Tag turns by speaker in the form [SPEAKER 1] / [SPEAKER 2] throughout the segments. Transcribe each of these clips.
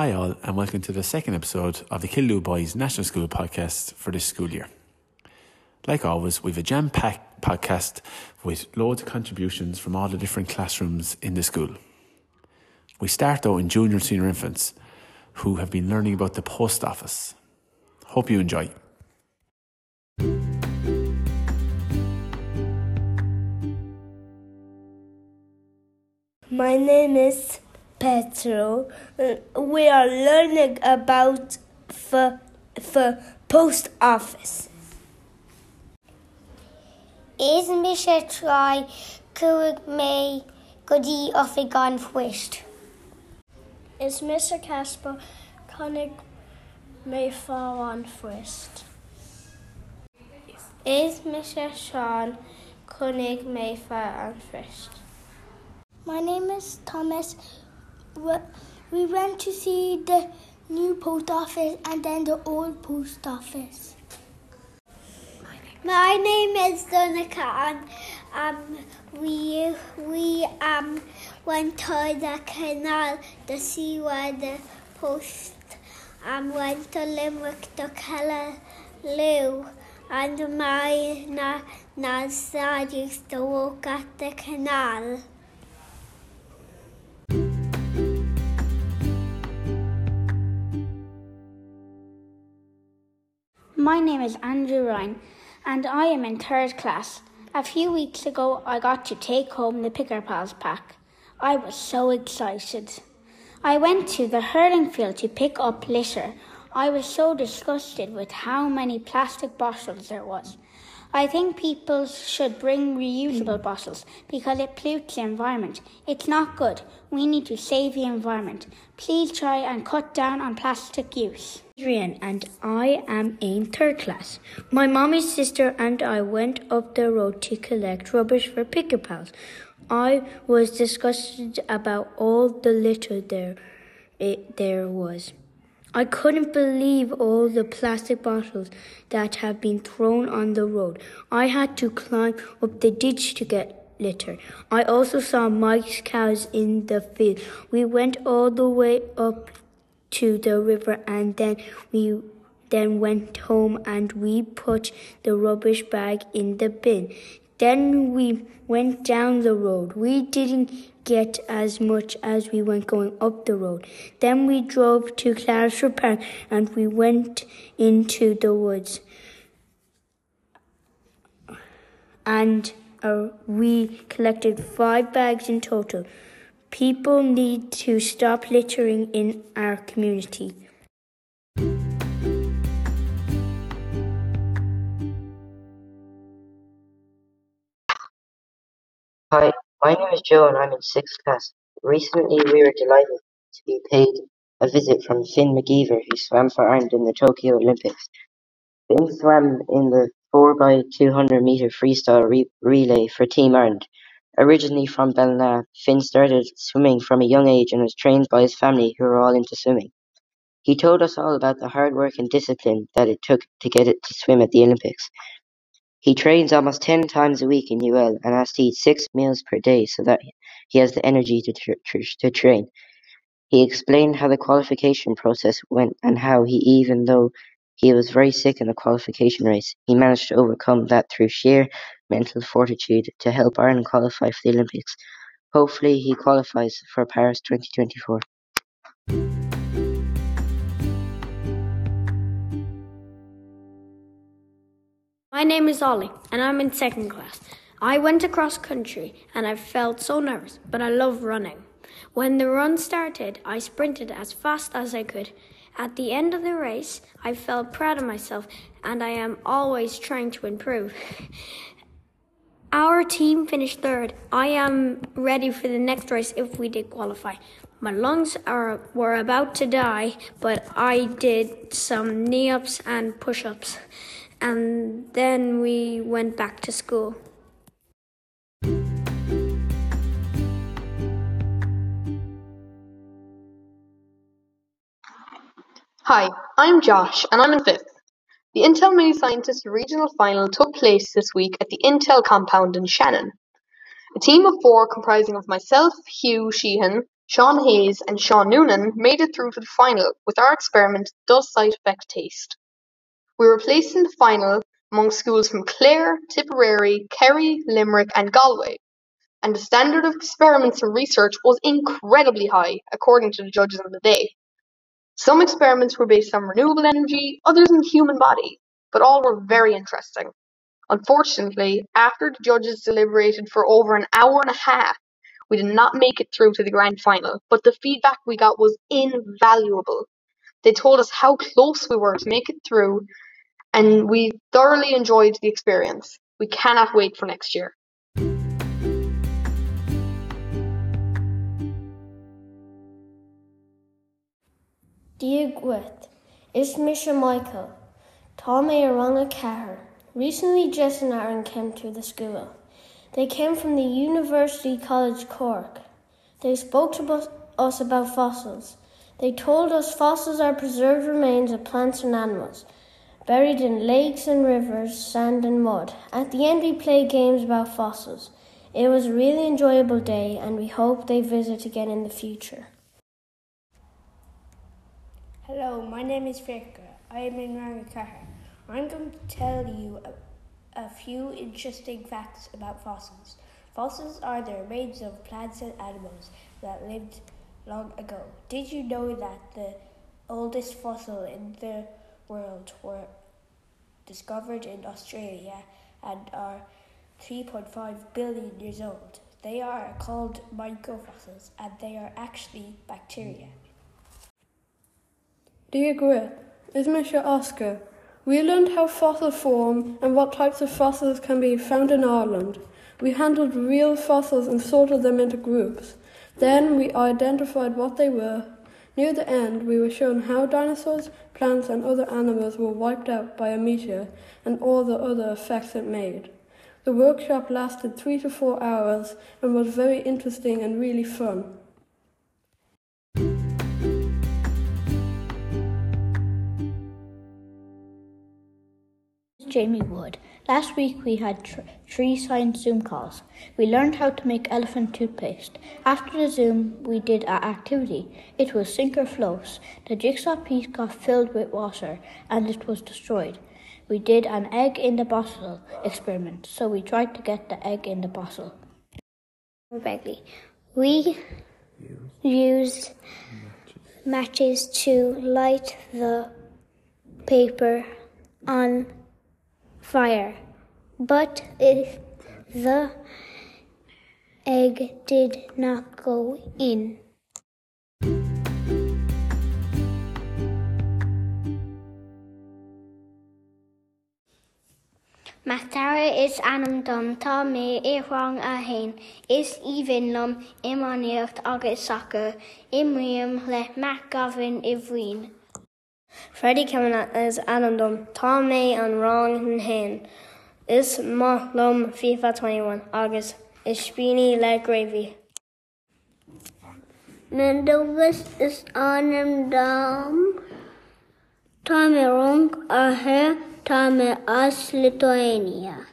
[SPEAKER 1] Hi, all, and welcome to the second episode of the Killaloe Boys National School podcast for this school year. Like always, we've a jam packed podcast with loads of contributions from all the different classrooms in the school. We start though in junior and senior infants who have been learning about the post office. Hope you enjoy.
[SPEAKER 2] My name is Petro. Uh, We are learning about the, the post office.
[SPEAKER 3] Is mi sé try cuaig mé godí offi gan fuist.
[SPEAKER 2] Is Mr. Casper connig may fall on first?
[SPEAKER 3] Is Mr. Sean Kunig mé fa an frist.
[SPEAKER 4] My name is Thomas. We- We went to see the new post office and then the old post office.
[SPEAKER 3] My name is Donica and um, we we um went to the canal to see where the post um went to Limerick to Killaloe and my na na used to walk at the canal.
[SPEAKER 5] My name is Andrew Ryan, and I am in third class. A few weeks ago, I got to take home the Picker Pals pack. I was so excited. I went to the hurling field to pick up litter. I was so disgusted with how many plastic bottles there was. I think people should bring reusable bottles because it pollutes the environment. It's not good. We need to save the environment. Please try and cut down on plastic use.
[SPEAKER 6] Adrian and I am in third class. My mommy's sister and I went up the road to collect rubbish for Picker Pals. I was disgusted about all the litter there it, there was. I couldn't believe all the plastic bottles that have been thrown on the road. I had to climb up the ditch to get litter. I also saw Mike's cows in the field. We went all the way up to the river and then we then went home and we put the rubbish bag in the bin. Then we went down the road. We didn't get as much as we went going up the road. Then we drove to Clarisford Park and we went into the woods. And uh, we collected five bags in total. People need to stop littering in our community.
[SPEAKER 7] Hi, my name is Joe and I'm in sixth class. Recently we were delighted to be paid a visit from Finn McGeever who swam for Ireland in the Tokyo Olympics. Finn swam in the 4x200 metre freestyle re- relay for Team Ireland. Originally from Ballina, Finn started swimming from a young age and was trained by his family who were all into swimming. He told us all about the hard work and discipline that it took to get it to swim at the Olympics. He trains almost 10 times a week in UL and has to eat six meals per day so that he has the energy to, tr- tr- to train. He explained how the qualification process went and how he, even though he was very sick in the qualification race, he managed to overcome that through sheer mental fortitude to help Ireland qualify for the Olympics. Hopefully, he qualifies for Paris 2024.
[SPEAKER 8] My name is Ollie, and I'm in second class. I went across country and I felt so nervous, but I love running. When the run started, I sprinted as fast as I could. At the end of the race, I felt proud of myself, and I am always trying to improve. Our team finished third. I am ready for the next race if we did qualify. My lungs are were about to die, but I did some knee ups and push ups. And then we went back to school.
[SPEAKER 9] Hi, I'm Josh and I'm in fifth. The Intel Mini Scientist Regional Final took place this week at the Intel compound in Shannon. A team of four comprising of myself, Hugh Sheehan, Sean Hayes and Sean Noonan made it through to the final with our experiment Does Sight Affect Taste? We were placed in the final among schools from Clare, Tipperary, Kerry, Limerick and Galway, and the standard of experiments and research was incredibly high, according to the judges on the day. Some experiments were based on renewable energy, others on the human body, but all were very interesting. Unfortunately, after the judges deliberated for over an hour and a half, we did not make it through to the grand final, but the feedback we got was invaluable. They told us how close we were to make it through, and we thoroughly enjoyed the experience. We cannot wait for next year.
[SPEAKER 2] Dear Gwith, is Misha Michael. Tá mé ranga cehar. Recently Jess and Aaron came to the school. They came from the University College Cork. They spoke to us about fossils. They told us fossils are preserved remains of plants and animals, buried in lakes and rivers, sand and mud. At the end, we played games about fossils. It was a really enjoyable day, and we hope they visit again in the future.
[SPEAKER 10] Hello, my name is Victor. I am in Rangakahar. I'm going to tell you a, a few interesting facts about fossils. Fossils are the remains of plants and animals that lived long ago. Did you know that the oldest fossil in the world were discovered in Australia and are 3.5 billion years old? They are called microfossils and they are actually bacteria.
[SPEAKER 11] Dear Grit, is Mr. Oscar. We learned how fossils form and what types of fossils can be found in Ireland. We handled real fossils and sorted them into groups. Then we identified what they were. Near the end, we were shown how dinosaurs, plants, and other animals were wiped out by a meteor and all the other effects it made. The workshop lasted three to four hours and was very interesting and really fun.
[SPEAKER 6] Jamie Wood. Last week we had tr- three science Zoom calls. We learned how to make elephant toothpaste. After the Zoom, we did an activity. It was sink or float. The jigsaw piece got filled with water and it was destroyed. We did an egg in the bottle experiment, so we tried to get the egg in the bottle.
[SPEAKER 3] Begley. We used matches to light the paper on fire. But if the egg did not go in,
[SPEAKER 12] Matara is anam dom tá mé i rang a hain is even lom imaníocht agus soccer imriam le mac gavin i.
[SPEAKER 13] Freddie Cameron is anandom Tá mé an rang an hen. Is má lom FIFA 21 agus is spini le gravy.
[SPEAKER 3] Mendovis is anam dom Tá mé rang a he tá mé as Lithuania.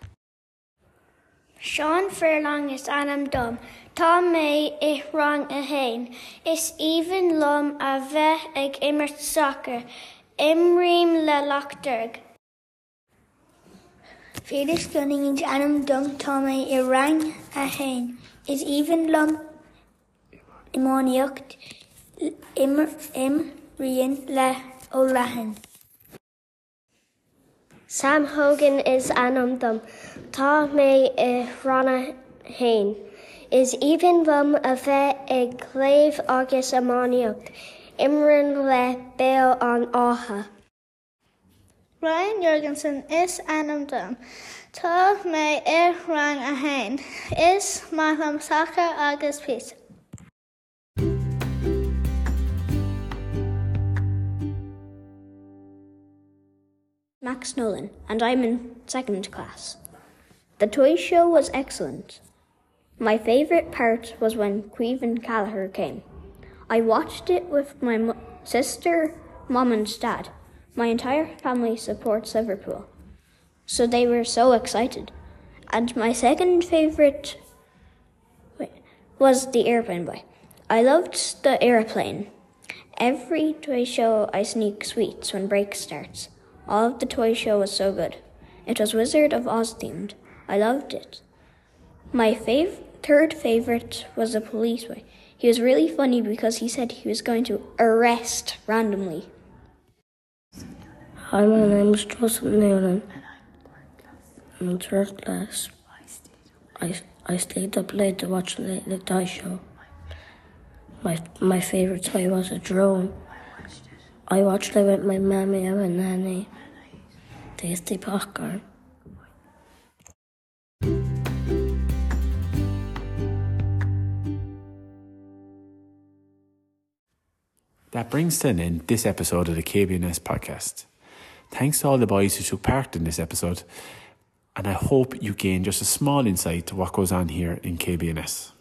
[SPEAKER 12] Sean Furlong is anam dom. Tá mé i rang a hain. Is even lom a bheith ag immert soccer. Imrim le Lochterg.
[SPEAKER 14] Felix Gunning anam dom tá mé i rang a hain. Is even lom imóíocht im im rion le ó lehan.
[SPEAKER 15] Sam Hogan is anam dom. Tá mé i ranna hain. Is even lum a bheith ag léimh agus amáíocht. Imran le béal an átha.
[SPEAKER 16] Ryan Jorgensen is anam dom. Tá mé ar rang a hain. Is málam sacha agus pizza.
[SPEAKER 6] Max Nolan, and I'm in second class. The toy show was excellent. My favourite part was when Caoimhín Kelleher came. I watched it with my mo- sister, mom, and dad. My entire family supports Liverpool, so they were so excited. And my second favourite was the Airplane Boy.
[SPEAKER 12] I loved the aeroplane. Every toy show, I sneak sweets when break starts. All of the toy show was so good. It was Wizard of Oz themed. I loved it. My fav- third favorite was the police boy. He was really funny because he said he was going to arrest randomly.
[SPEAKER 17] Hi, my name is Joseph Noonan. I'm in third class. I, I stayed up late to watch the Late Toy Show. My, my favourite toy was a drone. I watched it with my mammy and my nanny. Tasty popcorn.
[SPEAKER 1] That brings to an end this episode of the KBNS podcast. Thanks to all the boys who took part in this episode, and I hope you gained just a small insight to what goes on here in KBNS.